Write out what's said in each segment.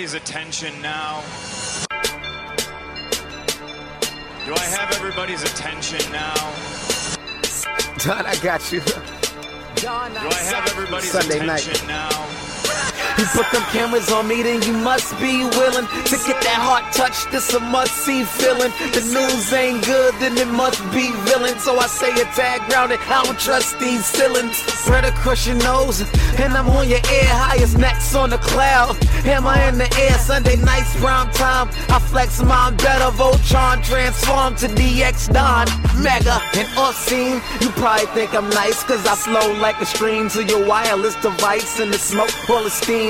everybody's attention now? Do I have everybody's attention now? Don, I got you. Do I have everybody's Sunday night. attention now? You put them cameras on me, then you must be willing to get that heart touch. This a must see feeling. The news ain't good, then it must be villain. So I say a tag grounded. I don't trust these ceilings. Spread across your nose, and I'm on your ear, highest necks on the cloud. Am I in the air? Sunday nights, prime time. I flex my mine better. Voltron transform to DX Don. Mega and Ursine. You probably think I'm nice, cause I flow like a stream to your wireless device. And the smoke full of steam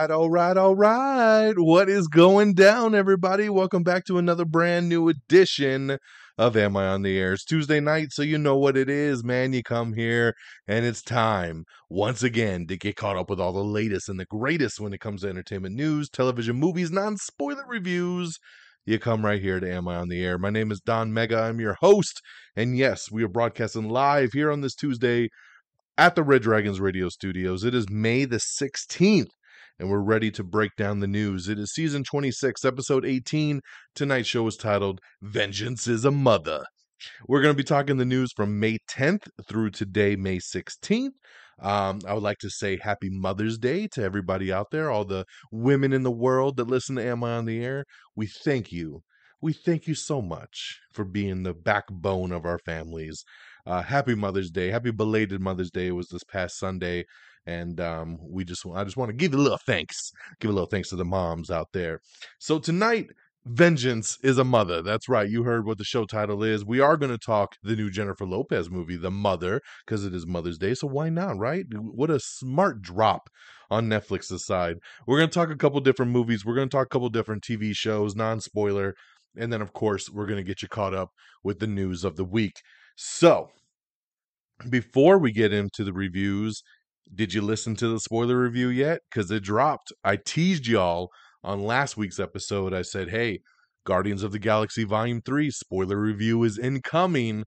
Right, all right, all right. What is going down, everybody? Welcome back to another brand new edition of Am I on the Air? It's Tuesday night, so you know what it is, man. You come here, and it's time once again to get caught up with all the latest and the greatest when it comes to entertainment news, television, movies, non spoiler reviews. You come right here to Am I on the Air? My name is Don Mega. I'm your host, and yes, we are broadcasting live here on this Tuesday at the Red Dragons Radio Studios. It is May the 16th, and we're ready to break down the news. It is season 26, episode 18. Tonight's show is titled Vengeance is a Mother. We're going to be talking the news from May 10th through today, May 16th. Um, I would like to say happy Mother's Day to everybody out there, all the women in the world that listen to Am I on the Air. We thank you. We thank you so much for being the backbone of our families. Uh, happy Mother's Day. Happy belated Mother's Day. It was this past Sunday. And um, we just, I just want to give a little thanks, give a little thanks to the moms out there. So tonight, Vengeance is a Mother. That's right. You heard what the show title is. We are going to talk the new Jennifer Lopez movie, The Mother, because it is Mother's Day. So why not, right? What a smart drop on Netflix's side. We're going to talk a couple different movies. We're going to talk a couple different TV shows, non spoiler. And then, of course, we're going to get you caught up with the news of the week. So, before we get into the reviews, did you listen to the spoiler review yet? Because it dropped. I teased y'all on last week's episode. I said, hey, Guardians of the Galaxy Volume 3 spoiler review is incoming.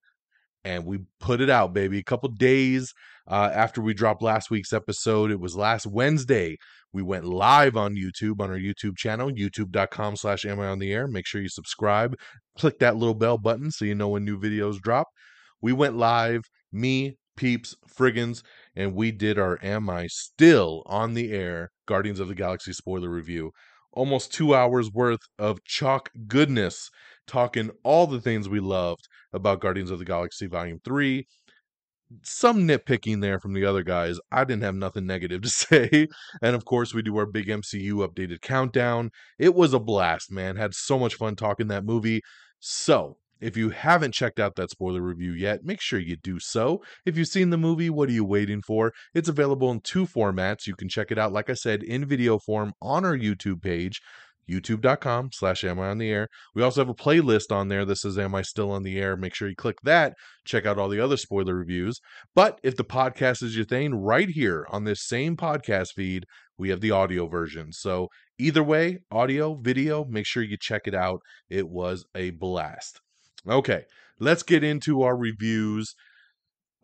And we put it out, baby. A couple days uh, after we dropped last week's episode, it was last Wednesday. We went live on YouTube on our YouTube channel, youtube.com slash am I on the air. Make sure you subscribe. Click that little bell button so you know when new videos drop. We went live, me, Peeps, Friggins, and we did our Am I Still on the Air Guardians of the Galaxy spoiler review. Almost two hours worth of chalk goodness, talking all the things we loved about Guardians of the Galaxy Volume 3. Some nitpicking there from the other guys. I didn't have nothing negative to say. And of course, we do our big MCU updated countdown. It was a blast, man. Had so much fun talking that movie. So, if you haven't checked out that spoiler review yet, make sure you do so. If you've seen the movie, what are you waiting for? It's available in two formats. You can check it out, like I said, in video form on our YouTube page, youtube.com slash am I on the air. We also have a playlist on there that says Am I Still on the Air? Make sure you click that. Check out all the other spoiler reviews. But if the podcast is your thing, right here on this same podcast feed, we have the audio version. So either way, audio, video, make sure you check it out. It was a blast. Okay, let's get into our reviews.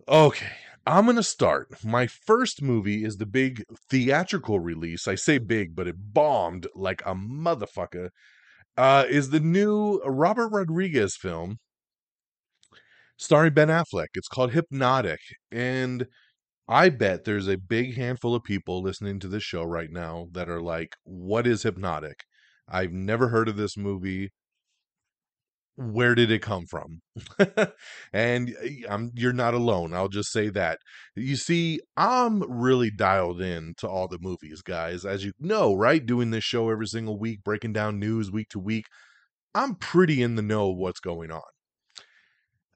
Okay, I'm going to start. My first movie is the big theatrical release. I say big, but it bombed like a motherfucker. Uh, is the new Robert Rodriguez film starring Ben Affleck. It's called Hypnotic. And I bet there's a big handful of people listening to this show right now that are like, what is Hypnotic? I've never heard of this movie where did it come from? and eh, I'm, you're not alone. I'll just say that. You see, I'm really dialed in to all the movies, guys. As you know, right? Doing this show every single week, breaking down news week to week. I'm pretty in the know of what's going on.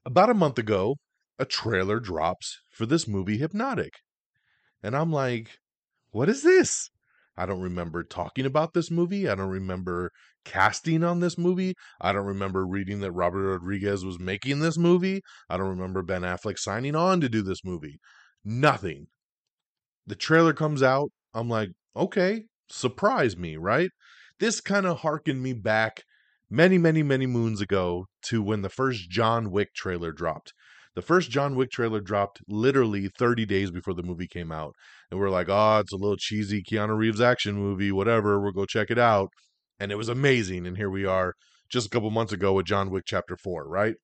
About a month ago, a trailer drops for this movie, Hypnotic. And I'm like, what is this? I don't remember talking about this movie. I don't remember casting on this movie. I don't remember reading that Robert Rodriguez was making this movie. I don't remember Ben Affleck signing on to do this movie. Nothing. The trailer comes out. I'm like, okay, surprise me, right? This kind of harkened me back many, many, many moons ago to when the first John Wick trailer dropped. The first John Wick trailer dropped literally 30 days before the movie came out. And we're like, oh, it's a little cheesy Keanu Reeves action movie, whatever. We'll go check it out. And it was amazing. And here we are just a couple months ago with John Wick Chapter 4, right?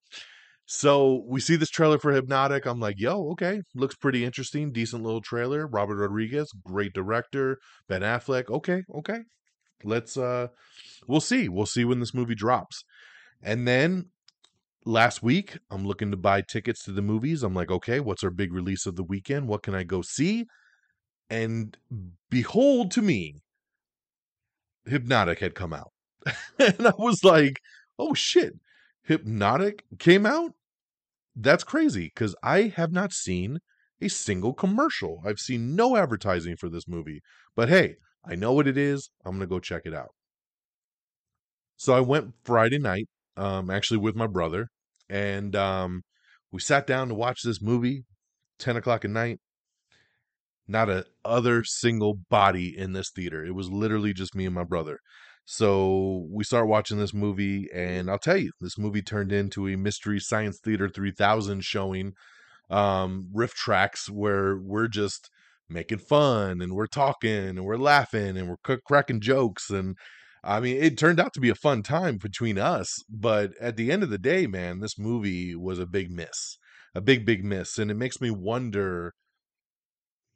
So we see this trailer for Hypnotic. I'm like, yo, okay, looks pretty interesting. Decent little trailer. Robert Rodriguez, great director. Ben Affleck, okay, okay. Let's uh we'll see. We'll see when this movie drops. And then last week, I'm looking to buy tickets to the movies. I'm like, okay, what's our big release of the weekend? What can I go see? And behold to me, Hypnotic had come out. and I was like, oh shit, Hypnotic came out? That's crazy because I have not seen a single commercial. I've seen no advertising for this movie. But hey, I know what it is. I'm to go check it out. So I went Friday night, um, actually with my brother, and um, we sat down to watch this movie, 10 o'clock at night. Not a other single body in this theater. It was literally just me and my brother. So we start watching this movie, and I'll tell you, this movie turned into a Mystery Science Theater 3000 showing um, RiffTrax where we're just making fun and we're talking and we're laughing and we're cracking jokes and I mean, it turned out to be a fun time between us, but at the end of the day, man, this movie was a big miss, a big, big miss. And it makes me wonder,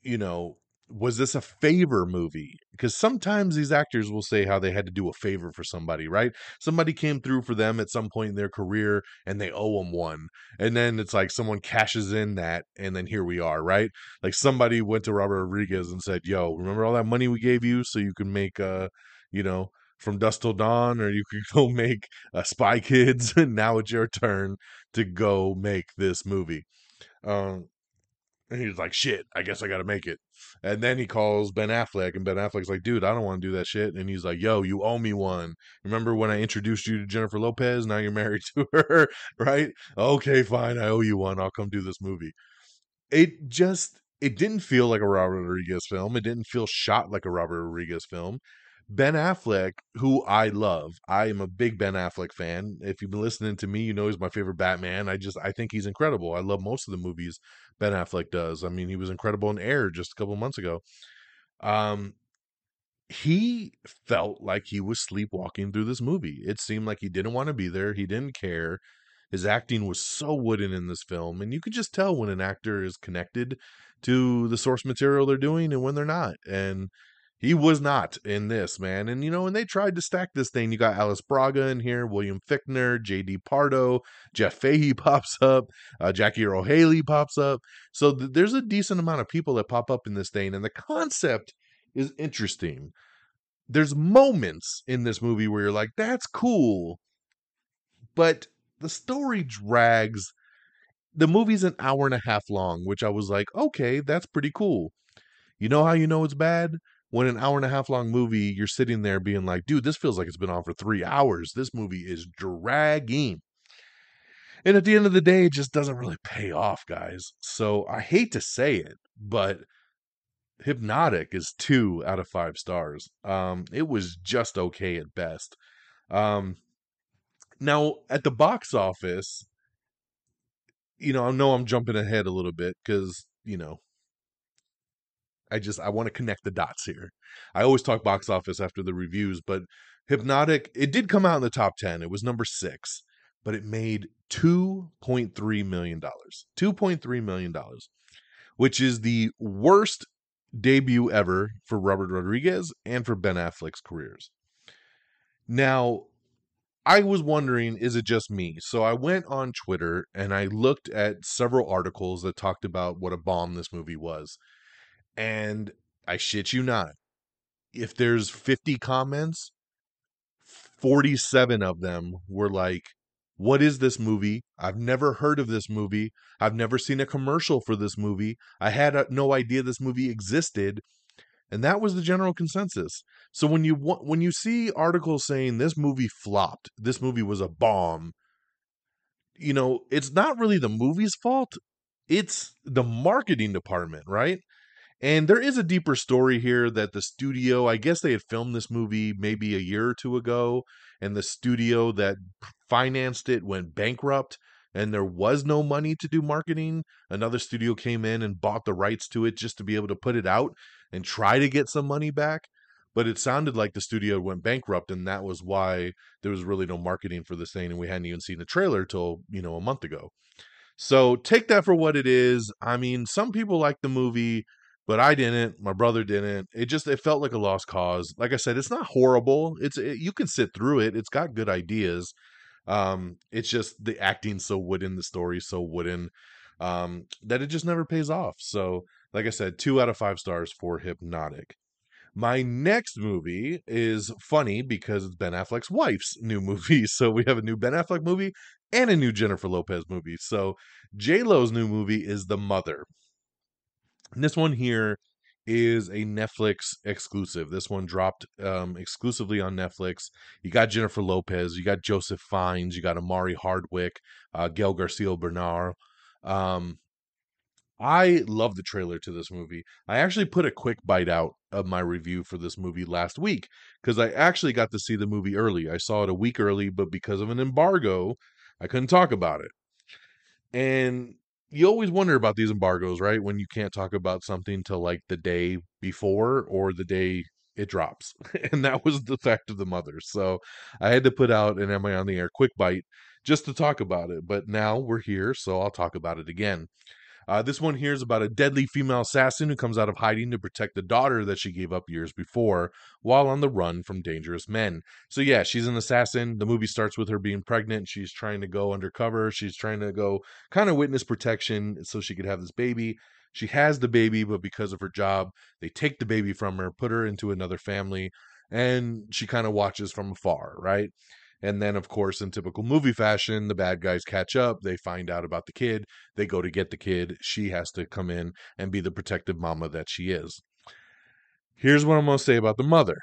you know, was this a favor movie? Because sometimes these actors will say how they had to do a favor for somebody, right? Somebody came through for them at some point in their career and they owe them one. And then it's like someone cashes in that and then here we are, right? Like somebody went to Robert Rodriguez and said, "Yo, remember all that money we gave you so you can make uh, you know, from dusk till dawn or you could go make uh, spy kids and now it's your turn to go make this movie um and he's like, shit, I guess I got to make it. And then he calls Ben Affleck, and Ben Affleck's like, dude, I don't want to do that shit. And he's like, yo, you owe me one. Remember when I introduced you to Jennifer Lopez? Now you're married to her, right? Okay, fine. I owe you one. I'll come do this movie. It just, it didn't feel like a Robert Rodriguez film. It didn't feel shot like a Robert Rodriguez film. Ben Affleck, who I love, I am a big Ben Affleck fan. If you've been listening to me, you know he's my favorite Batman. I just I think he's incredible. I love most of the movies Ben Affleck does. I mean, he was incredible in Air just a couple months ago. Um, he felt like he was sleepwalking through this movie. It seemed like he didn't want to be there. He didn't care. His acting was so wooden in this film, and you could just tell when an actor is connected to the source material they're doing and when they're not. And he was not in this, man. And you know, when they tried to stack this thing, you got Alice Braga in here, William Fichtner, J.D. Pardo, Jeff Fahey pops up, uh, Jackie Haley pops up. So th- there's a decent amount of people that pop up in this thing, and the concept is interesting. There's moments in this movie where you're like, "That's cool," but the story drags. The movie's an hour and a half long, which I was like, "Okay, that's pretty cool." You know how you know it's bad? When an hour and a half long movie, you're sitting there being like, dude, this feels like it's been on for three hours. This movie is dragging. And at the end of the day, it just doesn't really pay off, guys. So I hate to say it, but Hypnotic is two out of five stars. Um, it was just okay at best. Um, now at the box office, you know, I know I'm jumping ahead a little bit because you know I just I want to connect the dots here. I always talk box office after the reviews, but Hypnotic it did come out in the top 10. It was number 6, but it made 2.3 million dollars. 2.3 million dollars, which is the worst debut ever for Robert Rodriguez and for Ben Affleck's careers. Now, I was wondering, is it just me? So I went on Twitter and I looked at several articles that talked about what a bomb this movie was. And I shit you not, if there's 50 comments, 47 of them were like, What is this movie? I've never heard of this movie. I've never seen a commercial for this movie. I had a, no idea this movie existed. and that was the general consensus. So when you when you see articles saying this movie flopped, this movie was a bomb, you know, it's not really the movie's fault. It's the marketing department, right? And there is a deeper story here that the studio, I guess they had filmed this movie maybe a year or two ago, and the studio that financed it went bankrupt and there was no money to do marketing. Another studio came in and bought the rights to it just to be able to put it out and try to get some money back. But it sounded like the studio went bankrupt, and that was why there was really no marketing for this thing, and we hadn't even seen the trailer till you know a month ago. So take that for what it is. I mean, some people like the movie, but I didn't. My brother didn't. It just it felt like a lost cause. Like I said, it's not horrible. It's it, you can sit through it. It's got good ideas. Um, it's just the acting so wooden, the story so wooden, um, that it just never pays off. So, like I said, two out of five stars for Hypnotic. My next movie is funny because it's Ben Affleck's wife's new movie. So we have a new Ben Affleck movie and a new Jennifer Lopez movie. So J Lo's new movie is The Mother. This one here is a Netflix exclusive. This one dropped um, exclusively on Netflix. You got Jennifer Lopez, you got Joseph Fiennes, you got Omari Hardwick, uh, Gael Garcia Bernal. Um, I love the trailer to this movie. I actually put a quick bite out of my review for this movie last week because I actually got to see the movie early. I saw it a week early, but because of an embargo, I couldn't talk about it. And you always wonder about these embargoes, right? When you can't talk about something till like the day before or the day it drops. and that was the fact of the mother. So I had to put out an Am I on the Air quick bite just to talk about it. But now we're here, so I'll talk about it again. Uh, this one here is about a deadly female assassin who comes out of hiding to protect the daughter that she gave up years before while on the run from dangerous men. So, yeah, she's an assassin. The movie starts with her being pregnant. She's trying to go undercover. She's trying to go kind of witness protection so she could have this baby. She has the baby, but because of her job, they take the baby from her, put her into another family, and she kind of watches from afar, right? And then, of course, in typical movie fashion, the bad guys catch up. They find out about the kid. They go to get the kid. She has to come in and be the protective mama that she is. Here's what I'm going to say about the mother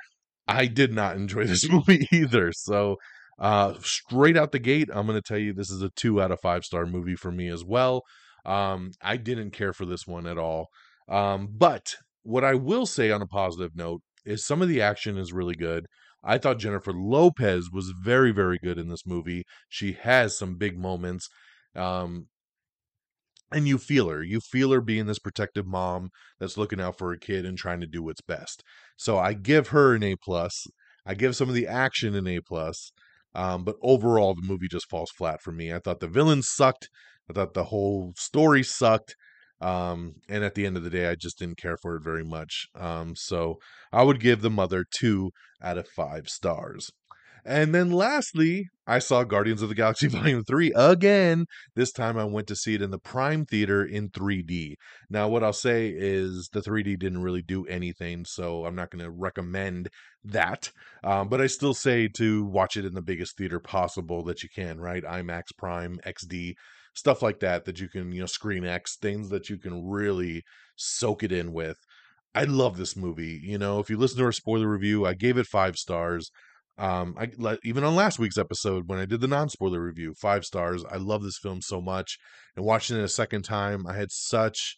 I did not enjoy this movie either. So, uh, straight out the gate, I'm going to tell you this is a two out of five star movie for me as well. Um, I didn't care for this one at all. Um, but what I will say on a positive note is some of the action is really good. I thought Jennifer Lopez was very, very good in this movie. She has some big moments. Um, and you feel her. You feel her being this protective mom that's looking out for her kid and trying to do what's best. So I give her an A plus. I give some of the action an A plus. Um, but overall, the movie just falls flat for me. I thought the villain sucked. I thought the whole story sucked. Um, and at the end of the day, I just didn't care for it very much. Um, so I would give the mother two out of five stars. And then lastly, I saw Guardians of the Galaxy Volume 3 again. This time I went to see it in the Prime Theater in 3D. Now, what I'll say is the 3D didn't really do anything, so I'm not going to recommend that. Um, but I still say to watch it in the biggest theater possible that you can, right? IMAX Prime, XD, stuff like that, that you can, you know, Screen X, things that you can really soak it in with. I love this movie. You know, if you listen to our spoiler review, I gave it five stars. Um, I even on last week's episode when I did the non-spoiler review, five stars. I love this film so much, and watching it a second time, I had such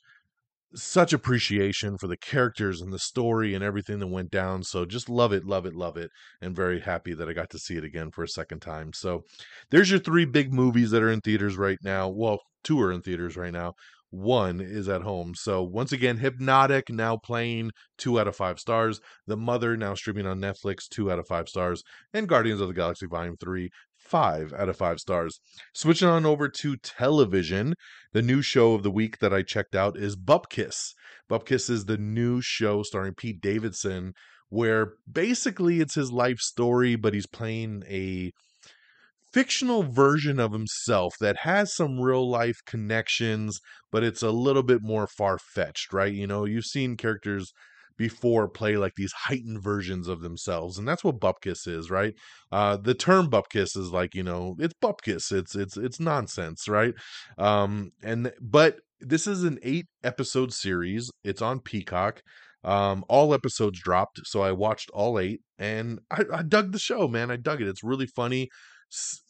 such appreciation for the characters and the story and everything that went down. So just love it, love it, love it, and very happy that I got to see it again for a second time. So there's your three big movies that are in theaters right now. Well, two are in theaters right now one is at home. So once again, Hypnotic now playing two out of five stars. The Mother now streaming on Netflix, two out of five stars. And Guardians of the Galaxy Volume 3, five out of five stars. Switching on over to television, the new show of the week that I checked out is Bupkis. Bupkis is the new show starring Pete Davidson, where basically it's his life story, but he's playing a fictional version of himself that has some real life connections, but it's a little bit more far fetched, right? You know, you've seen characters before play like these heightened versions of themselves and that's what bupkis is right uh the term bupkis is like you know it's bupkis it's it's it's nonsense right um and but this is an eight episode series it's on peacock Um, all episodes dropped, so I watched all eight, and I, I dug the show, man. I dug it. It's really funny.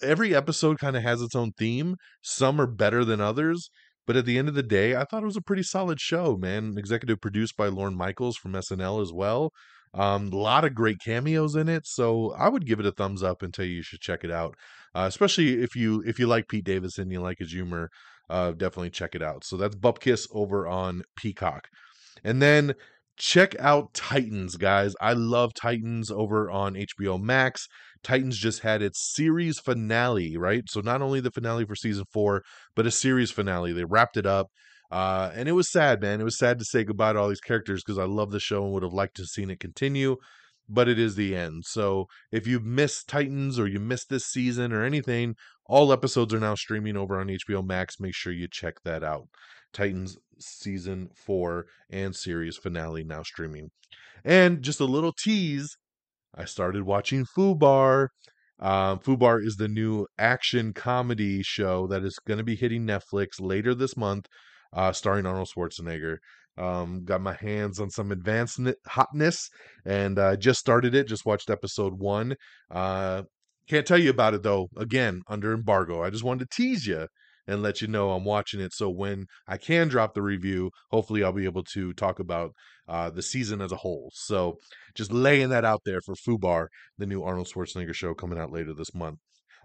Every episode kind of has its own theme. Some are better than others, but at the end of the day, I thought it was a pretty solid show, man. Executive produced by Lorne Michaels from SNL as well. Um, a lot of great cameos in it, so I would give it a thumbs up and tell you you should check it out. Uh, especially if you if you like Pete Davidson, you like his humor, uh, definitely check it out. So that's Bupkis over on Peacock, and then check out Titans, guys. I love Titans over on HBO Max. Titans just had its series finale, right? So not only the finale for season four, but a series finale. They wrapped it up. Uh, and it was sad, man. It was sad to say goodbye to all these characters because I love the show and would have liked to have seen it continue, but it is the end. So if you missed Titans or you missed this season or anything, all episodes are now streaming over on HBO Max. Make sure you check that out. Titans season four and series finale now streaming. And just a little tease I started watching Fubar. Um, Fubar is the new action comedy show that is going to be hitting Netflix later this month, uh, starring Arnold Schwarzenegger. Um, got my hands on some advanced hotness and uh, just started it. Just watched episode one. Uh, can't tell you about it though. Again, under embargo. I just wanted to tease you and let you know I'm watching it. So when I can drop the review, hopefully I'll be able to talk about uh, the season as a whole. So just laying that out there for Fubar, the new Arnold Schwarzenegger show coming out later this month.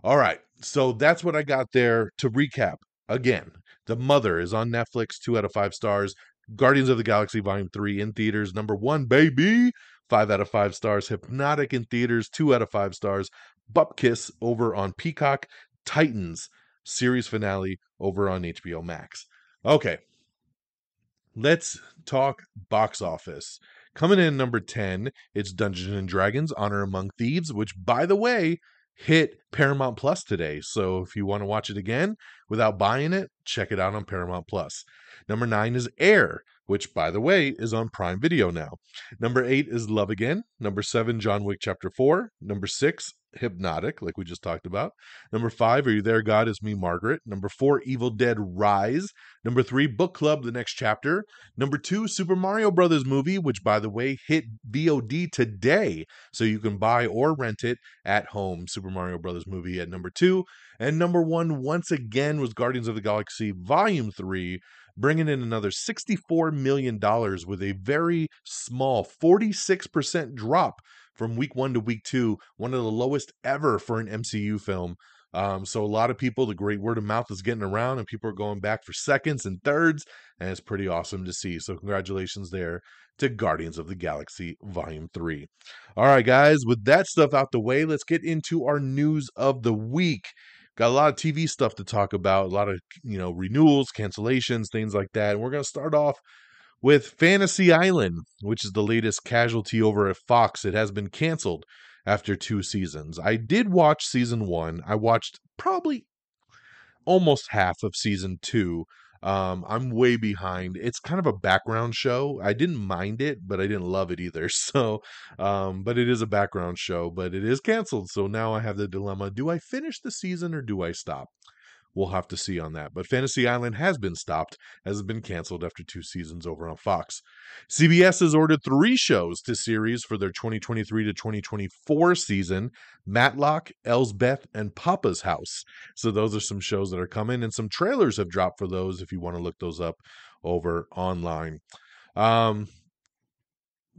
All right, so that's what I got there. To recap, again, The Mother is on Netflix, two out of five stars. Guardians of the Galaxy Volume 3 in theaters, number one, baby. Five out of five stars. Hypnotic in theaters, two out of five stars. Bupkis over on Peacock. Titans series finale over on HBO Max. Okay, let's talk box office. Coming in number 10, it's Dungeons and Dragons Honor Among Thieves, which, by the way, hit Paramount Plus today. So if you want to watch it again without buying it, check it out on Paramount Plus. Number nine is Air, which, by the way, is on Prime Video now. Number eight is Love Again. Number seven, John Wick Chapter 4. Number six, Hypnotic, like we just talked about. Number five, Are You There, God? Is Me, Margaret. Number four, Evil Dead Rise. Number three, Book Club, The Next Chapter. Number two, Super Mario Brothers movie, which, by the way, hit VOD today. So you can buy or rent it at home. Super Mario Brothers movie at number two. And number one, once again, was Guardians of the Galaxy Volume 3, bringing in another $64 million with a very small 46% drop from week one to week two, one of the lowest ever for an MCU film. Um, so a lot of people, the great word of mouth is getting around, and people are going back for seconds and thirds, and it's pretty awesome to see. So congratulations there to Guardians of the Galaxy Volume Three. All right, guys, with that stuff out the way, let's get into our news of the week. Got a lot of TV stuff to talk about, a lot of you know renewals, cancellations, things like that. And we're gonna start off with Fantasy Island, which is the latest casualty over at Fox. It has been canceled after two seasons. I did watch season one. I watched probably almost half of season two. Um, I'm way behind. It's kind of a background show. I didn't mind it, but I didn't love it either. So, um, but it is a background show, but it is canceled. So now I have the dilemma do I finish the season or do I stop? We'll have to see on that. But Fantasy Island has been stopped, has been canceled after two seasons over on Fox. CBS has ordered three shows to series for their 2023 to 2024 season Matlock, Elsbeth, and Papa's House. So those are some shows that are coming, and some trailers have dropped for those if you want to look those up over online. Um,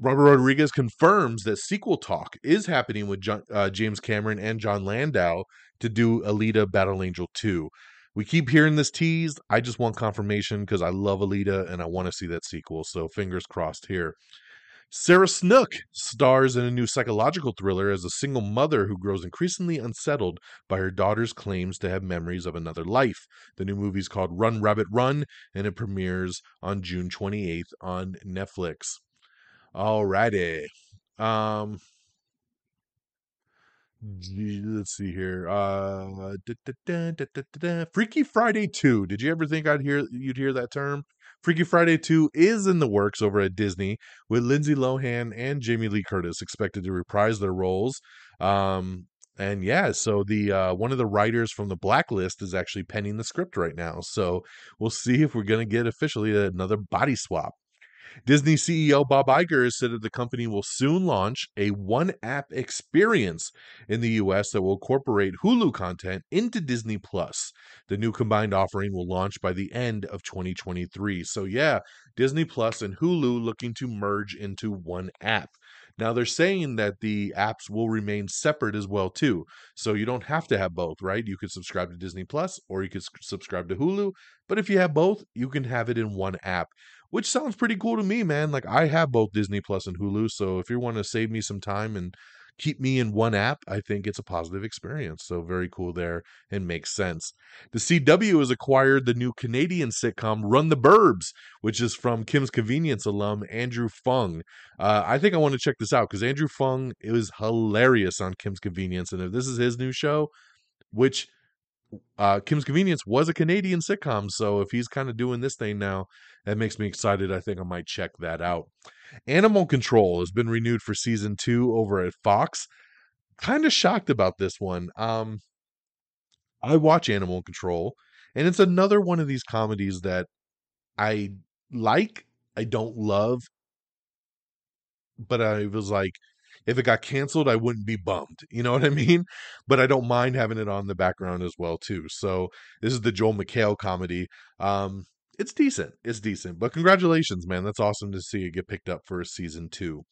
Robert Rodriguez confirms that sequel talk is happening with John, uh, James Cameron and Jon Landau to do Alita Battle Angel 2. We keep hearing this teased. I just want confirmation because I love Alita and I want to see that sequel. So fingers crossed here. Sarah Snook stars in a new psychological thriller as a single mother who grows increasingly unsettled by her daughter's claims to have memories of another life. The new movie is called Run Rabbit Run and it premieres on June 28th on Netflix. Alrighty. Um let's see here. Uh da, da, da. Freaky Friday 2. Did you ever think I'd hear you'd hear that term? Freaky Friday 2 is in the works over at Disney with Lindsay Lohan and Jamie Lee Curtis expected to reprise their roles. Um and yeah, so the uh, one of the writers from the Blacklist is actually penning the script right now. So we'll see if we're gonna get officially another body swap. Disney CEO Bob Iger has said that the company will soon launch a one app experience in the US that will incorporate Hulu content into Disney Plus. The new combined offering will launch by the end of 2023. So, yeah, Disney Plus and Hulu looking to merge into one app. Now they're saying that the apps will remain separate as well too. So you don't have to have both, right? You could subscribe to Disney Plus or you could subscribe to Hulu, but if you have both, you can have it in one app which sounds pretty cool to me, man. Like I have both Disney Plus and Hulu, so if you want to save me some time and keep me in one app, I think it's a positive experience. So very cool there and makes sense. The CW has acquired the new Canadian sitcom Run the Burbs, which is from Kim's Convenience alum Andrew Phung. Uh, I think I want to check this out because Andrew Phung is hilarious on Kim's Convenience, and if this is his new show, which uh, Kim's Convenience was a Canadian sitcom, so if he's kind of doing this thing now, that makes me excited. I think I might check that out. Animal Control has been renewed for season two over at Fox. Kind of shocked about this one. Um, I watch Animal Control, and it's another one of these comedies that I like, I don't love, but I was like, if it got canceled, I wouldn't be bummed. You know what I mean? But I don't mind having it on the background as well too. So this is the Joel McHale comedy. Um, it's decent. It's decent. But congratulations, man. That's awesome to see it get picked up for season two.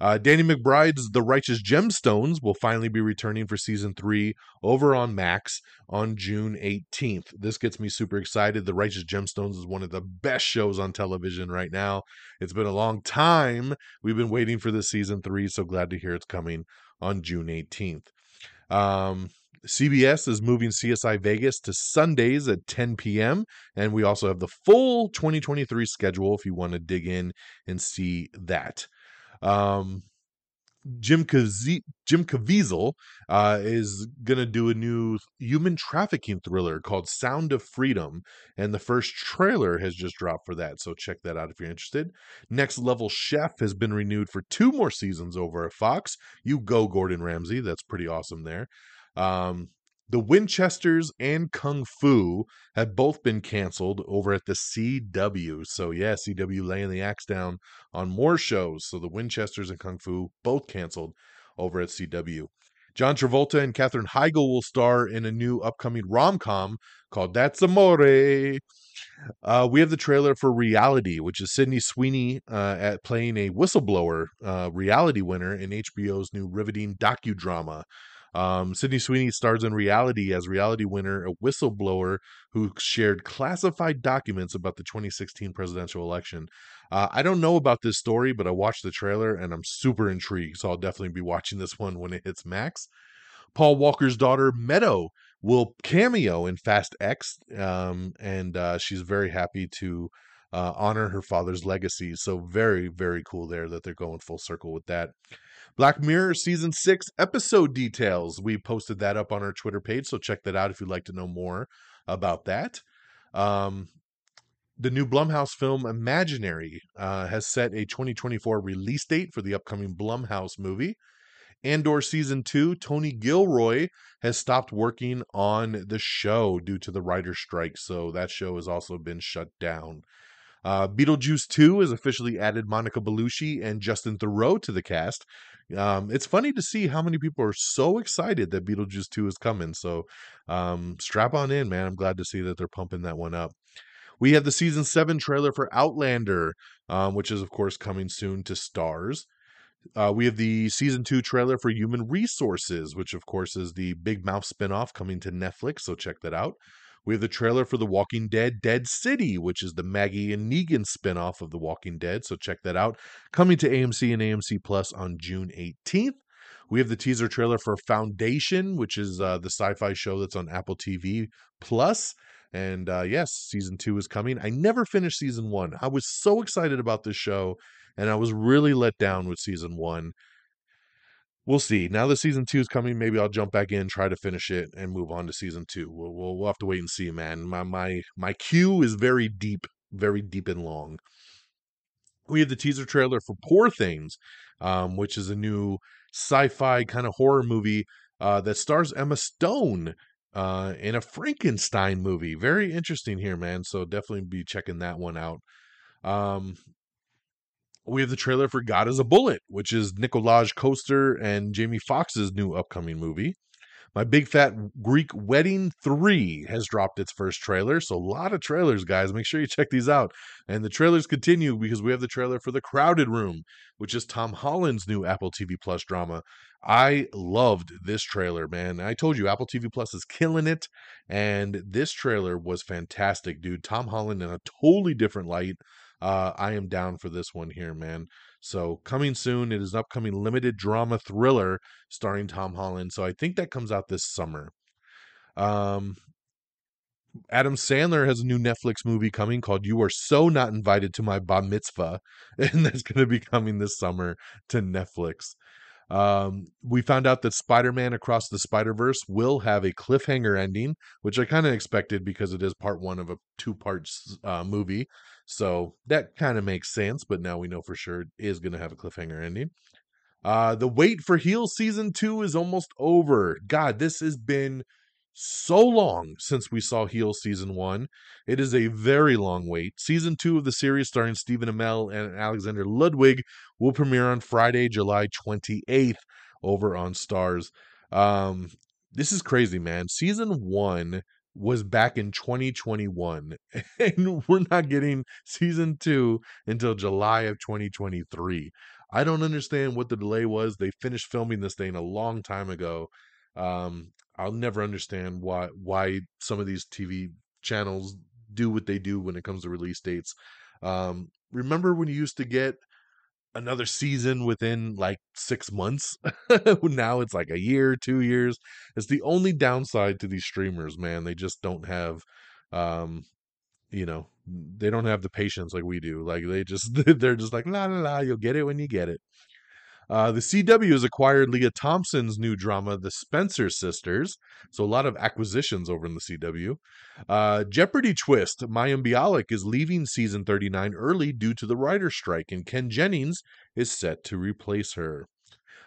Uh, Danny McBride's The Righteous Gemstones will finally be returning for season three over on Max on June 18th. This gets me super excited. The Righteous Gemstones is one of the best shows on television right now. It's been a long time. We've been waiting for this season three, so glad to hear it's coming on June 18th. Um, CBS is moving CSI Vegas to Sundays at 10 p.m. And we also have the full 2023 schedule if you want to dig in and see that. Um, Jim Cavie- Jim Caviezel uh, is gonna do a new human trafficking thriller called Sound of Freedom, and the first trailer has just dropped for that. So check that out if you're interested. Next Level Chef has been renewed for two more seasons over at Fox. You go, Gordon Ramsay. That's pretty awesome there. Um, the Winchesters and Kung Fu have both been canceled over at the CW. So, yeah, CW laying the axe down on more shows. So, the Winchesters and Kung Fu both canceled over at CW. John Travolta and Katherine Heigl will star in a new upcoming rom com called That's Amore. Uh, we have the trailer for Reality, which is Sydney Sweeney uh, at playing a whistleblower uh, reality winner in HBO's new riveting docudrama. Um, Sydney Sweeney stars in reality as reality winner, a whistleblower who shared classified documents about the 2016 presidential election. Uh, I don't know about this story, but I watched the trailer and I'm super intrigued. So I'll definitely be watching this one when it hits Max. Paul Walker's daughter, Meadow, will cameo in Fast X, um, and uh, she's very happy to uh, honor her father's legacy. So very, very cool there that they're going full circle with that. Black Mirror season six episode details. We posted that up on our Twitter page, so check that out if you'd like to know more about that. Um, the new Blumhouse film Imaginary uh, has set a 2024 release date for the upcoming Blumhouse movie. Andor season two, Tony Gilroy has stopped working on the show due to the writer strike, so that show has also been shut down. Uh, Beetlejuice 2 has officially added Monica Bellucci and Justin Theroux to the cast, um, it's funny to see how many people are so excited that Beetlejuice 2 is coming. So um, strap on in, man. I'm glad to see that they're pumping that one up. We have the season seven trailer for Outlander, um, which is, of course, coming soon to Starz. Uh, we have the season two trailer for Human Resources, which, of course, is the Big Mouth spinoff coming to Netflix. So check that out. We have the trailer for The Walking Dead Dead City, which is the Maggie and Negan spinoff of The Walking Dead. So check that out. Coming to AMC and AMC Plus on June 18th. We have the teaser trailer for Foundation, which is uh, the sci fi show that's on Apple TV Plus. And uh, yes, season two is coming. I never finished season one. I was so excited about this show, and I was really let down with season one we'll see. Now the season two is coming. Maybe I'll jump back in, try to finish it, and move on to season two. We'll we'll, we'll have to wait and see, man. My my my queue is very deep, very deep and long. We have the teaser trailer for Poor Things, um, which is a new sci-fi kind of horror movie uh, that stars Emma Stone uh, in a Frankenstein movie. Very interesting here, man. So definitely be checking that one out. Um, we have the trailer for God is a Bullet, which is Nikolaj Coster and Jamie Foxx's new upcoming movie. My Big Fat Greek Wedding 3 has dropped its first trailer. So, a lot of trailers, guys. Make sure you check these out. And the trailers continue because we have the trailer for The Crowded Room, which is Tom Holland's new Apple TV Plus drama. I loved this trailer, man. I told you Apple TV Plus is killing it. And this trailer was fantastic, dude. Tom Holland in a totally different light. Uh, I am down for this one here, man. So coming soon, it is an upcoming limited drama thriller starring Tom Holland. So I think that comes out this summer. Um, Adam Sandler has a new Netflix movie coming called You Are So Not Invited to My Bar Mitzvah, and that's going to be coming this summer to Netflix. Um, we found out that Spider Man Across the Spider Verse will have a cliffhanger ending, which I kind of expected because it is part one of a two part uh, movie. So that kind of makes sense, but now we know for sure it is going to have a cliffhanger ending. Uh, the wait for Heels season two is almost over. God, this has been so long since we saw Heels season one. It is a very long wait. Season two of the series, starring Stephen Amell and Alexander Ludwig, will premiere on Friday, July 28th over on Starz. Um, this is crazy, man. Season one was back in 2021, and we're not getting season two until July of 2023. I don't understand what the delay was. They finished filming this thing a long time ago. Um, I'll never understand why why some of these TV channels do what they do when it comes to release dates. Um, remember when you used to get another season within like six months? now it's like a year, two years. It's the only downside to these streamers, man. They just don't have um you know they don't have the patience like we do like they just they're just like la la la you'll get it when you get it uh, the CW has acquired Lea Thompson's new drama, The Spencer Sisters. So a lot of acquisitions over in the CW. Uh, Jeopardy twist: Mayim Bialik is leaving season 39 early due to the writer strike, and Ken Jennings is set to replace her.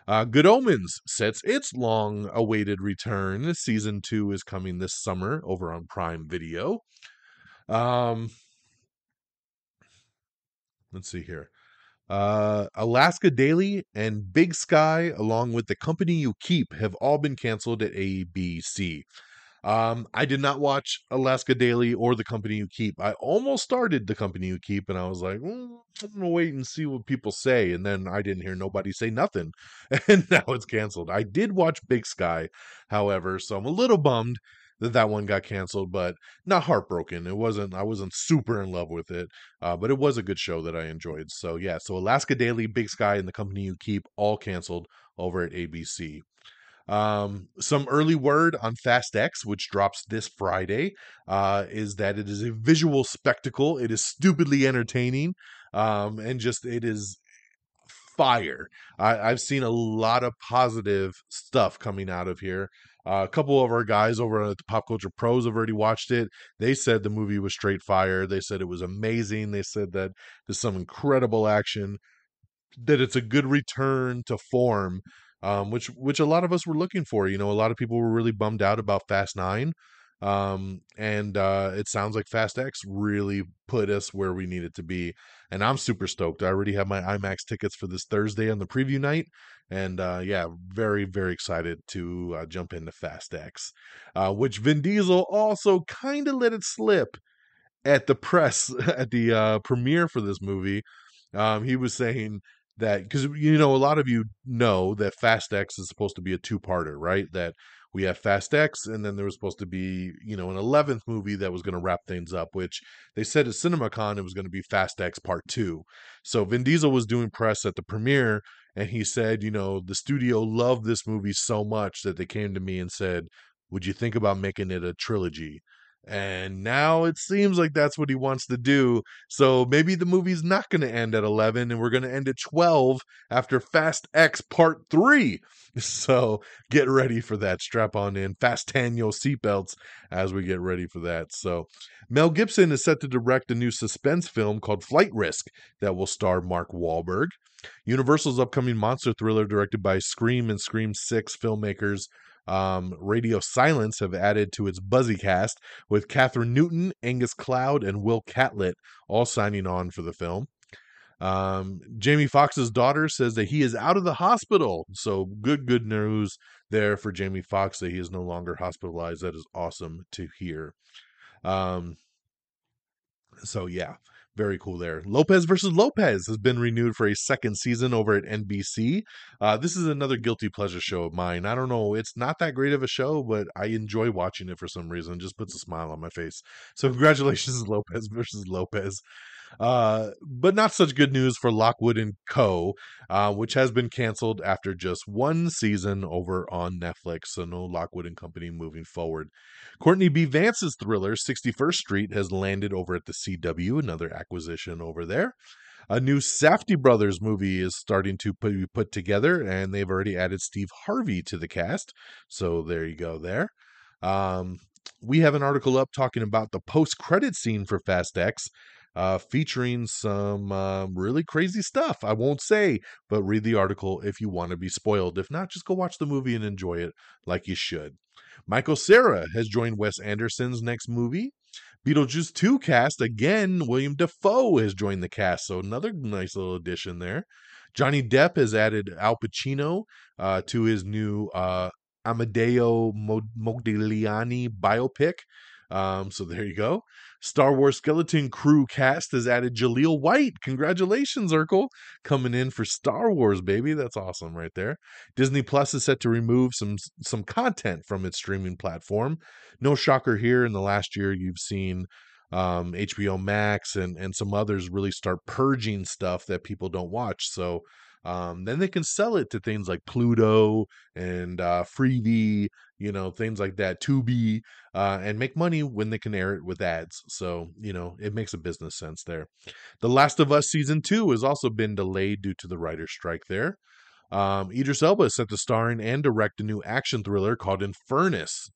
Uh, Good Omens sets its long-awaited return. Season two is coming this summer over on Prime Video. Um, let's see here. Uh, Alaska Daily and Big Sky, along with The Company You Keep, have all been canceled at ABC. Um, I did not watch Alaska Daily or The Company You Keep. I almost started The Company You Keep, and I was like, mm, I'm gonna wait and see what people say. And then I didn't hear nobody say nothing, and now it's canceled. I did watch Big Sky, however, so I'm a little bummed that that one got canceled, but not heartbroken. It wasn't. I wasn't super in love with it, uh, but it was a good show that I enjoyed. So yeah, so Alaska Daily, Big Sky, and the company you keep all canceled over at ABC. Um, some early word on Fast X, which drops this Friday, uh, is that it is a visual spectacle. It is stupidly entertaining, um, and just it is fire. I, I've seen a lot of positive stuff coming out of here. Uh, a couple of our guys over at the Pop Culture Pros have already watched it. They said the movie was straight fire. They said it was amazing. They said that there's some incredible action, that it's a good return to form, um, which which a lot of us were looking for. You know, a lot of people were really bummed out about Fast Nine. Um, and uh, it sounds like Fast X really put us where we needed to be. And I'm super stoked. I already have my IMAX tickets for this Thursday on the preview night. And uh, yeah, very, very excited to uh, jump into Fast X, uh, which Vin Diesel also kind of let it slip at the press, at the uh, premiere for this movie. Um, he was saying that because you know a lot of you know that Fast X is supposed to be a two-parter, right? That we have Fast X, and then there was supposed to be, you know, an 11th movie that was going to wrap things up, which they said at CinemaCon it was going to be Fast X Part 2. So Vin Diesel was doing press at the premiere, and he said, you know, the studio loved this movie so much that they came to me and said, Would you think about making it a trilogy? And now it seems like that's what he wants to do. So maybe the movie's not going to end at 11 and we're going to end at 12 after Fast X Part 3. So get ready for that. Strap on in. Fasten your seatbelts as we get ready for that. So Mel Gibson is set to direct a new suspense film called Flight Risk that will star Mark Wahlberg. Universal's upcoming monster thriller, directed by Scream and Scream 6 filmmakers um, Radio Silence have added to its buzzy cast with Kathryn Newton, Angus Cloud, and Will Catlett all signing on for the film. Um, Jamie Foxx's daughter says that he is out of the hospital. So good, good news there for Jamie Foxx that he is no longer hospitalized. That is awesome to hear. Um, so yeah, very cool there. Lopez versus Lopez has been renewed for a second season over at NBC. Uh, this is another guilty pleasure show of mine. I don't know, it's not that great of a show, but I enjoy watching it for some reason. It just puts a smile on my face. So congratulations, Lopez versus Lopez. Uh, but not such good news for Lockwood and Co., uh, which has been canceled after just one season over on Netflix. So no Lockwood and Company moving forward. Courtney B. Vance's thriller 61st Street has landed over at the CW, another acquisition over there. A new Safdie Brothers movie is starting to be put together, and they've already added Steve Harvey to the cast. So there you go there. Um, we have an article up talking about the post credit scene for Fast X uh, featuring some uh, really crazy stuff. I won't say, but read the article if you want to be spoiled. If not, just go watch the movie and enjoy it like you should. Michael Cera has joined Wes Anderson's next movie. Beetlejuice 2 cast again, William Dafoe has joined the cast, so another nice little addition there. Johnny Depp has added Al Pacino uh, to his new uh, Amedeo Modigliani biopic. Um, so there you go. Star Wars Skeleton Crew cast has added Jaleel White. Congratulations, Urkel, coming in for Star Wars, baby. That's awesome right there. Disney Plus is set to remove some some content from its streaming platform. No shocker here. In the last year, you've seen um, HBO Max and and some others really start purging stuff that people don't watch. So um, then they can sell it to things like Pluto and uh, Freevee, you know, things like that, Tubi, uh, and make money when they can air it with ads. So, you know, it makes a business sense there. The Last of Us season two has also been delayed due to the writer's strike there. Um, Idris Elba is set to star in and direct a new action thriller called Infernus.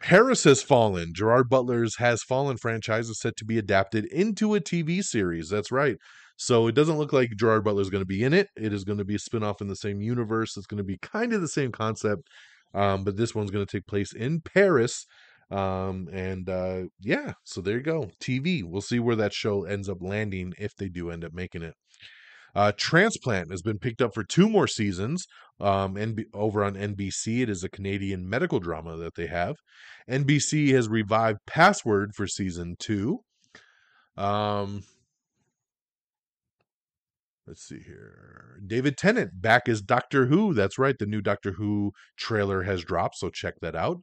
Paris has fallen. Gerard Butler's Has Fallen franchise is set to be adapted into a TV series. That's right. So it doesn't look like Gerard Butler is going to be in it. It is going to be a spinoff in the same universe. It's going to be kind of the same concept, um, but this one's going to take place in Paris. Um, and uh, yeah, so there you go. TV. We'll see where that show ends up landing if they do end up making it. Uh, Transplant has been picked up for two more seasons um, NB- over on NBC. It is a Canadian medical drama that they have. NBC has revived Password for season two. Um, let's see here. David Tennant back as Doctor Who. That's right. The new Doctor Who trailer has dropped, so check that out.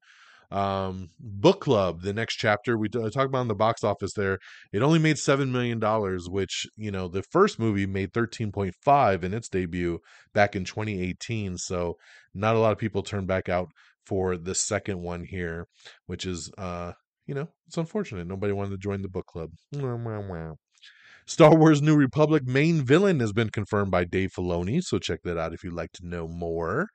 Um, Book Club, the next chapter we talked about in the box office there. It only made seven million dollars, which you know the first movie made thirteen point five in its debut back in 2018. So not a lot of people turned back out for the second one here, which is uh you know it's unfortunate. Nobody wanted to join the book club. Star Wars New Republic main villain has been confirmed by Dave Filoni, so check that out if you'd like to know more.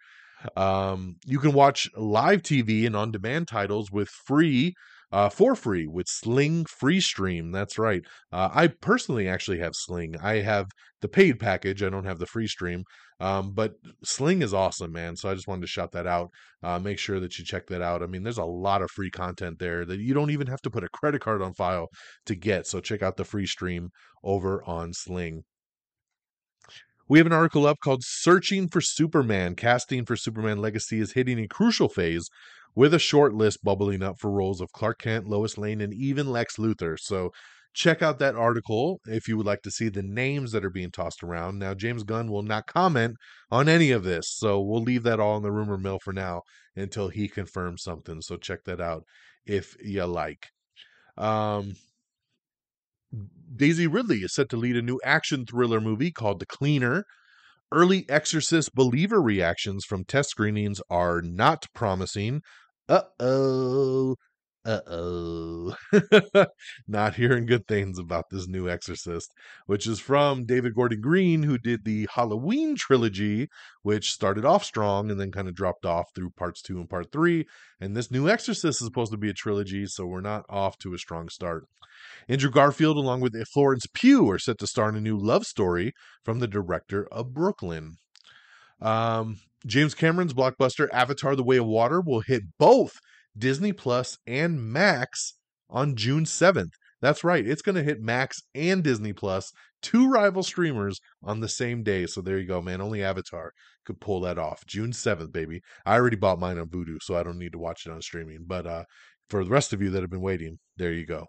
Um, you can watch live TV and on demand titles with free uh, for free with Sling Free Stream. That's right. Uh, I personally actually have Sling. I have the paid package. I don't have the free stream. Um, but Sling is awesome, man. So I just wanted to shout that out. Uh, make sure that you check that out. I mean, there's a lot of free content there that you don't even have to put a credit card on file to get. So check out the free stream over on Sling. We have an article up called Searching for Superman. Casting for Superman Legacy is hitting a crucial phase with a short list bubbling up for roles of Clark Kent, Lois Lane, and even Lex Luthor. So check out that article if you would like to see the names that are being tossed around. Now, James Gunn will not comment on any of this, so we'll leave that all in the rumor mill for now until he confirms something. So check that out if you like. Um, Daisy Ridley is set to lead a new action thriller movie called The Cleaner. Early Exorcist believer reactions from test screenings are not promising. Uh oh. Uh oh. Not hearing good things about this new Exorcist, which is from David Gordon Green, who did the Halloween trilogy, which started off strong and then kind of dropped off through parts two and part three. And this new Exorcist is supposed to be a trilogy, so we're not off to a strong start. Andrew Garfield, along with Florence Pugh, are set to star in a new love story from the director of Brooklyn. Um, James Cameron's blockbuster Avatar: The Way of Water will hit both Disney Plus and Max on June 7th. That's right. It's going to hit Max and Disney Plus, two rival streamers on the same day. So there you go, man. Only Avatar could pull that off. June 7th, baby. I already bought mine on Vudu, so I don't need to watch it on streaming. But uh for the rest of you that have been waiting, there you go.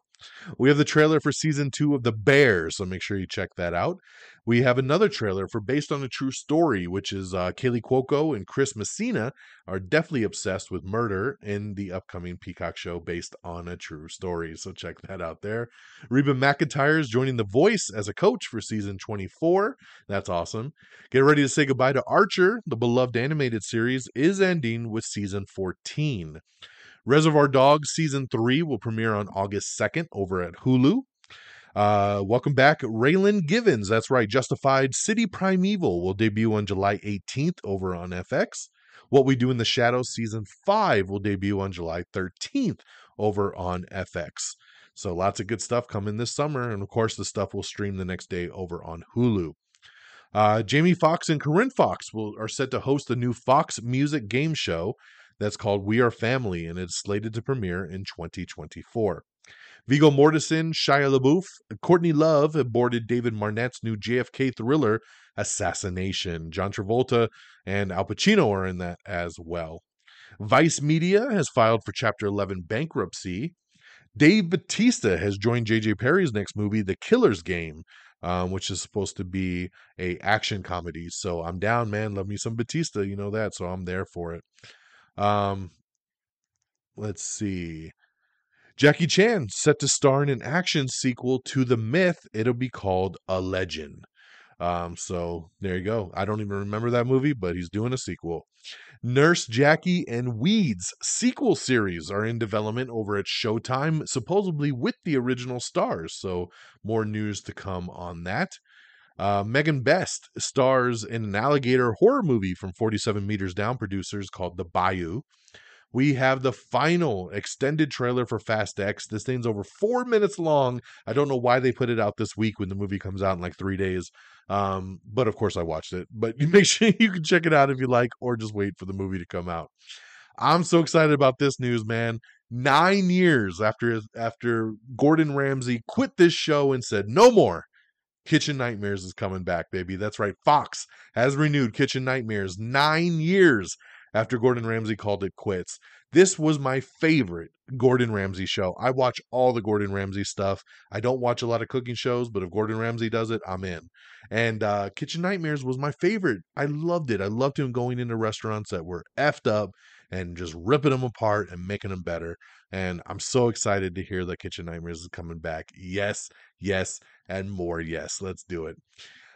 We have the trailer for season two of The Bear, so make sure you check that out. We have another trailer for Based on a True Story, which is uh, Kaley Cuoco and Chris Messina are definitely obsessed with murder in the upcoming Peacock show based on a true story. So check that out there. Reba McEntire is joining The Voice as a coach for season 24. That's awesome. Get ready to say goodbye to Archer. The beloved animated series is ending with season 14. Reservation Dogs season three will premiere on August 2nd over at Hulu. Uh, welcome back, Raylan Givens. That's right. Justified City Primeval will debut on July 18th over on FX. What We Do in the Shadows season five will debut on July 13th over on FX. So lots of good stuff coming this summer, and of course, the stuff will stream the next day over on Hulu. Uh, Jamie Foxx and Corinne Foxx will are set to host the new Fox Music game show that's called We Are Family, and it's slated to premiere in 2024. Viggo Mortensen, Shia LaBeouf, Courtney Love boarded David Mamet's new JFK thriller, Assassination. John Travolta and Al Pacino are in that as well. Vice Media has filed for Chapter 11 bankruptcy. Dave Batista has joined JJ Perry's next movie, The Killer's Game, um, which is supposed to be a action comedy. So I'm down, man. Love me some Batista, you know that. So I'm there for it. Um, let's see. Jackie Chan set to star in an action sequel to The Myth. It'll be called A Legend. Um, so there you go. I don't even remember that movie, but he's doing a sequel. Nurse Jackie and Weeds sequel series are in development over at Showtime, supposedly with the original stars. So more news to come on that. Uh, Megan Best stars in an alligator horror movie from 47 Meters Down producers called The Bayou. We have the final extended trailer for Fast X. This thing's over four minutes long. I don't know why they put it out this week when the movie comes out in like three days. Um, but of course, I watched it. But make sure you can check it out if you like, or just wait for the movie to come out. I'm so excited about this news, man. Nine years after after Gordon Ramsay quit this show and said no more, Kitchen Nightmares is coming back, baby. That's right. Fox has renewed Kitchen Nightmares nine years after Gordon Ramsay called it quits. This was my favorite Gordon Ramsay show. I watch all the Gordon Ramsay stuff. I don't watch a lot of cooking shows, but if Gordon Ramsay does it, I'm in. And uh, Kitchen Nightmares was my favorite. I loved it. I loved him going into restaurants that were effed up and just ripping them apart and making them better. And I'm so excited to hear that Kitchen Nightmares is coming back. Yes, yes, and more. Yes, let's do it.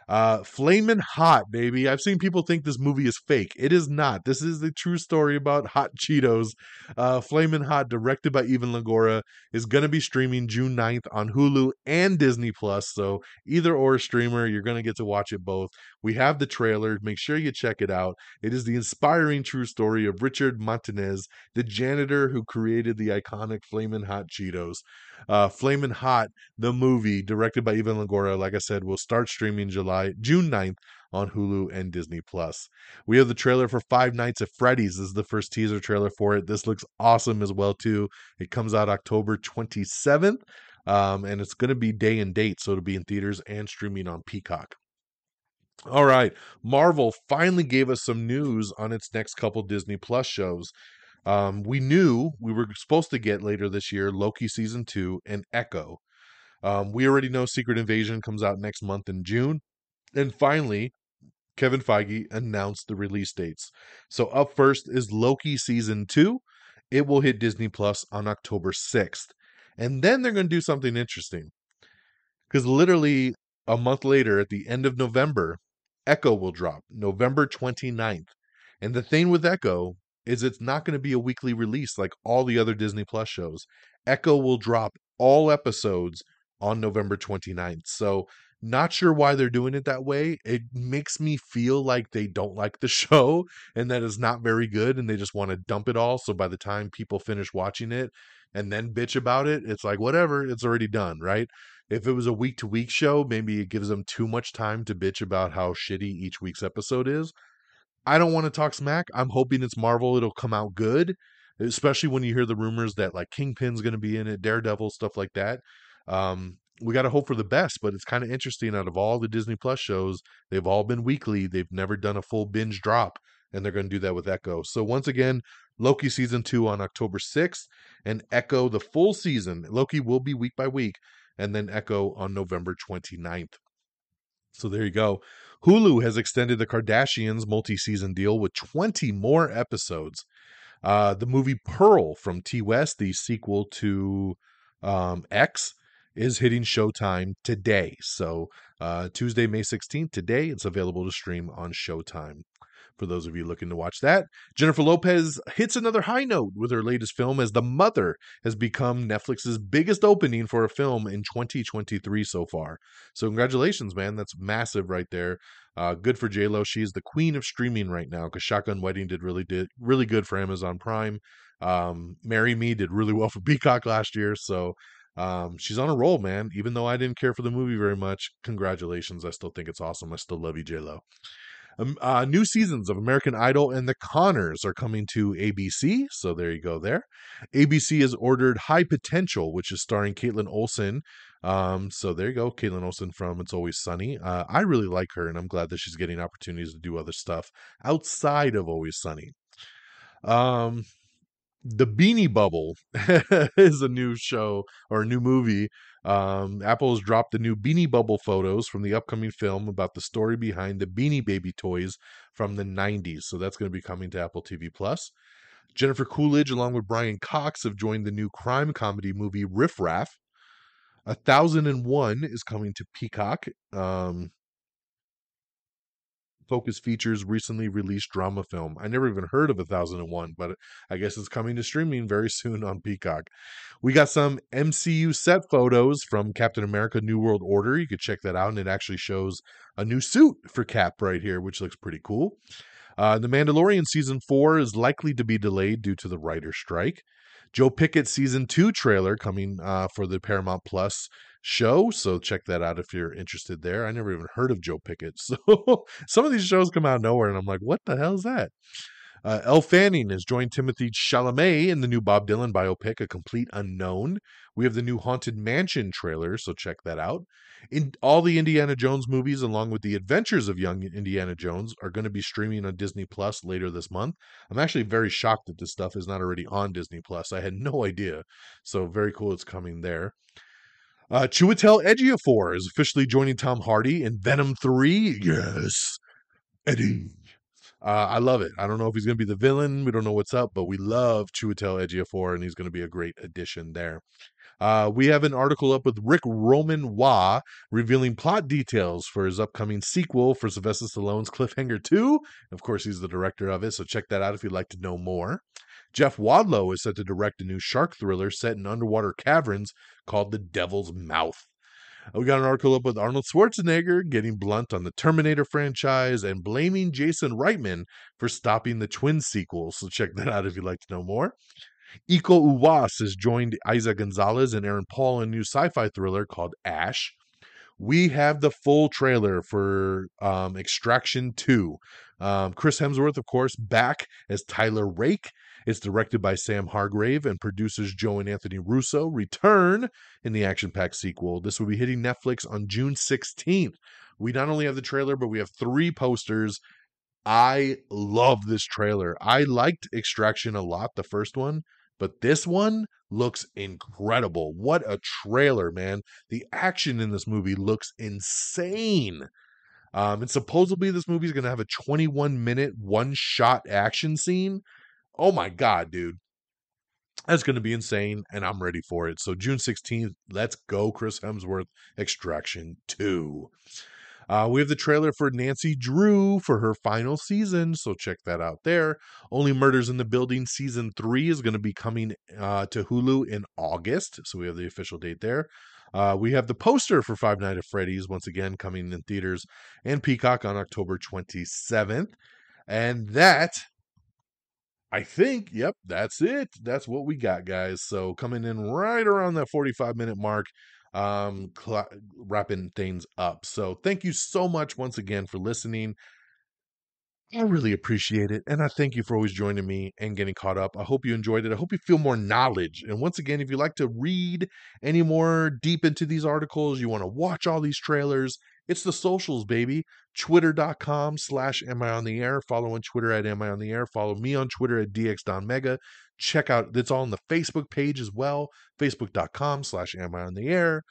Uh, Flamin' Hot, baby. I've seen people think this movie is fake. It is not. This is the true story about hot Cheetos. Uh, Flamin' Hot, directed by Eva Longoria, is going to be streaming June 9th on Hulu and Disney Plus. So either or streamer, you're going to get to watch it both. We have the trailer. Make sure you check it out. It is the inspiring true story of Richard Montanez, the janitor who created the iconic Flamin' Hot Cheetos. Uh, Flamin' Hot, the movie, directed by Eva Longoria, like I said, will start streaming July June 9th on Hulu and Disney Plus. We have the trailer for Five Nights at Freddy's. This is the first teaser trailer for it. This looks awesome as well too. It comes out October 27th. Um, and it's going to be day and date, so it'll be in theaters and streaming on Peacock. All right, Marvel finally gave us some news on its next couple Disney Plus shows. Um, we knew we were supposed to get later this year Loki season two and Echo. Um, we already know Secret Invasion comes out next month in June. And finally, Kevin Feige announced the release dates. So up first is Loki season two. It will hit Disney Plus on October 6th. And then they're going to do something interesting. Because literally a month later, at the end of November, Echo will drop November 29th. And the thing with Echo is it's not going to be a weekly release like all the other Disney Plus shows. Echo will drop all episodes on November 29th. So, not sure why they're doing it that way. It makes me feel like they don't like the show and that it's not very good and they just want to dump it all. So, by the time people finish watching it and then bitch about it, it's like, whatever, it's already done, right? If it was a week to week show, maybe it gives them too much time to bitch about how shitty each week's episode is. I don't want to talk smack. I'm hoping it's Marvel. It'll come out good, especially when you hear the rumors that like Kingpin's going to be in it, Daredevil, stuff like that. Um, we got to hope for the best, but it's kind of interesting. Out of all the Disney Plus shows, they've all been weekly. They've never done a full binge drop, and they're going to do that with Echo. So once again, Loki season two on October 6th, and Echo the full season. Loki will be week by week, and then Echo on November 29th. So there you go. Hulu has extended the Kardashians multi season deal with 20 more episodes. Uh, the movie Pearl from Ti West, the sequel to um, X, is hitting Showtime today. So uh, Tuesday, May 16th, today, it's available to stream on Showtime for those of you looking to watch that. Jennifer Lopez hits another high note with her latest film as The Mother has become Netflix's biggest opening for a film in 2023 so far. So congratulations, man. That's massive right there. Uh, good for J Lo. She's the queen of streaming right now because Shotgun Wedding did really did really good for Amazon Prime. Um, Marry Me did really well for Peacock last year. So um, she's on a roll, man. Even though I didn't care for the movie very much, congratulations. I still think it's awesome. I still love you, J Lo. Um, uh, new seasons of American Idol and The Conners are coming to ABC. So there you go there. ABC has ordered High Potential, which is starring Kaitlin Olson. Um, so there you go. Kaitlin Olson from It's Always Sunny. Uh, I really like her, and I'm glad that she's getting opportunities to do other stuff outside of Always Sunny. Um, the Beanie Bubble is a new show or a new movie. Um, Apple has dropped the new Beanie Bubble photos from the upcoming film about the story behind the Beanie Baby toys from the 90s. So that's going to be coming to Apple TV Plus. Jennifer Coolidge, along with Brian Cox, have joined the new crime comedy movie Riff Raff. A thousand and one is coming to Peacock. Um, Focus Features recently released drama film. I never even heard of 1001, but I guess it's coming to streaming very soon on Peacock. We got some MCU set photos from Captain America New World Order. You could check that out, and it actually shows a new suit for Cap right here, which looks pretty cool. Uh, the Mandalorian season four is likely to be delayed due to the writer strike. Joe Pickett season two trailer coming uh, for the Paramount Plus show. So check that out if you're interested there. I never even heard of Joe Pickett. So some of these shows come out of nowhere, and I'm like, what the hell is that? Uh, Elle Fanning has joined Timothy Chalamet in the new Bob Dylan biopic, A Complete Unknown. We have the new Haunted Mansion trailer, so check that out. In all the Indiana Jones movies, along with the Adventures of Young Indiana Jones, are going to be streaming on Disney Plus later this month. I'm actually very shocked that this stuff is not already on Disney Plus. I had no idea, so very cool it's coming there. Uh, Chiwetel Ejiofor is officially joining Tom Hardy in Venom 3. Yes, Eddie. Uh, I love it. I don't know if he's going to be the villain. We don't know what's up, but we love Chiwetel Ejiofor, and he's going to be a great addition there. Uh, we have an article up with Rick Roman Waugh revealing plot details for his upcoming sequel for Sylvester Stallone's Cliffhanger 2. Of course, he's the director of it, so check that out if you'd like to know more. Jeff Wadlow is set to direct a new shark thriller set in underwater caverns called The Devil's Mouth. Uh, we got an article up with Arnold Schwarzenegger getting blunt on the Terminator franchise and blaming Jason Reitman for stopping the twin sequel. So check that out if you'd like to know more. Iko Uwais has joined Eiza Gonzalez and Aaron Paul in a new sci-fi thriller called Ash. We have the full trailer for um, Extraction 2. Um, Chris Hemsworth, of course, back as Tyler Rake it's directed by Sam Hargrave and producers Joe and Anthony Russo return in the action packed sequel. This will be hitting Netflix on June 16th. We not only have the trailer, but we have three posters. I love this trailer. I liked Extraction a lot, the first one, but this one looks incredible. What a trailer, man. The action in this movie looks insane. Um, and supposedly this movie is going to have a 21 minute one shot action scene Oh my god, dude. That's going to be insane, and I'm ready for it. So, June 16th, let's go, Chris Hemsworth Extraction 2. Uh, we have the trailer for Nancy Drew for her final season, so check that out there. Only Murders in the Building season three is going to be coming uh, to Hulu in August, so we have the official date there. Uh, we have the poster for Five Nights at Freddy's once again coming in theaters and Peacock on October 27th. And that I think, yep, that's it. That's what we got, guys. So coming in right around that 45 minute mark, um, cl- wrapping things up. So thank you so much once again for listening. I really appreciate it. And I thank you for always joining me and getting caught up. I hope you enjoyed it. I hope you feel more knowledge. And once again, if you like to read any more deep into these articles, you want to watch all these trailers, it's the socials, baby. Twitter.com slash Am I on the Air. Follow on Twitter at Am I on the Air. Follow me on Twitter at DXDonMega. Check out, it's all on the Facebook page as well. Facebook.com slash Am I on the Air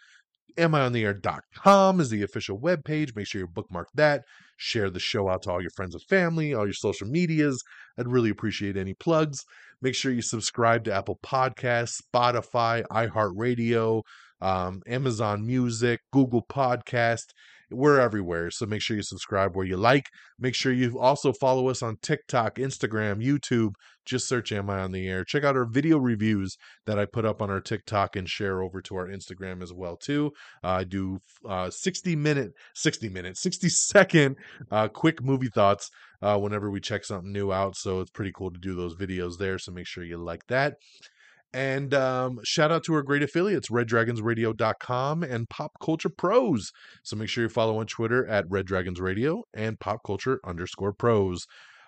amiontheair.com is the official webpage. Make sure you bookmark that. Share the show out to all your friends and family, all your social medias. I'd really appreciate any plugs. Make sure you subscribe to Apple Podcasts, Spotify, iHeartRadio, um, Amazon Music, Google Podcast. We're everywhere. So make sure you subscribe where you like. Make sure you also follow us on TikTok, Instagram, YouTube. Just search Am I on the Air. Check out our video reviews that I put up on our TikTok and share over to our Instagram as well too. Uh, I do uh, 60 minute, 60 minute, 60 second uh, quick movie thoughts uh, whenever we check something new out. So it's pretty cool to do those videos there. So make sure you like that. And um, shout out to our great affiliates, reddragonsradio.com and Pop Culture Pros. So make sure you follow on Twitter at Red Dragons Radio and Pop Culture underscore pros.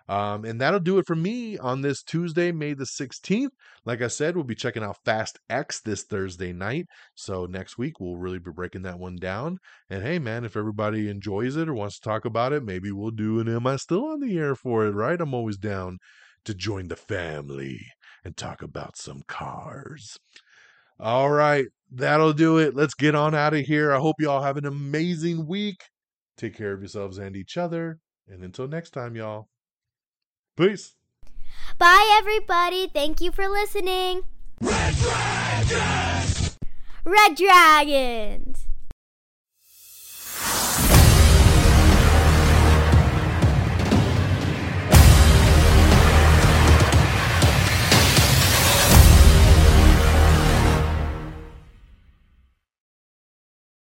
Um, and that'll do it for me on this Tuesday, May the 16th. Like I said, we'll be checking out Fast X this Thursday night. So next week, we'll really be breaking that one down. And hey, man, if everybody enjoys it or wants to talk about it, maybe we'll do an Am I Still on the Air for it, right? I'm always down to join the family and talk about some cars. All right, that'll do it. Let's get on out of here. I hope you all have an amazing week. Take care of yourselves and each other. And until next time, y'all. Peace. Bye, everybody. Thank you for listening. Red Dragons! Red Dragon!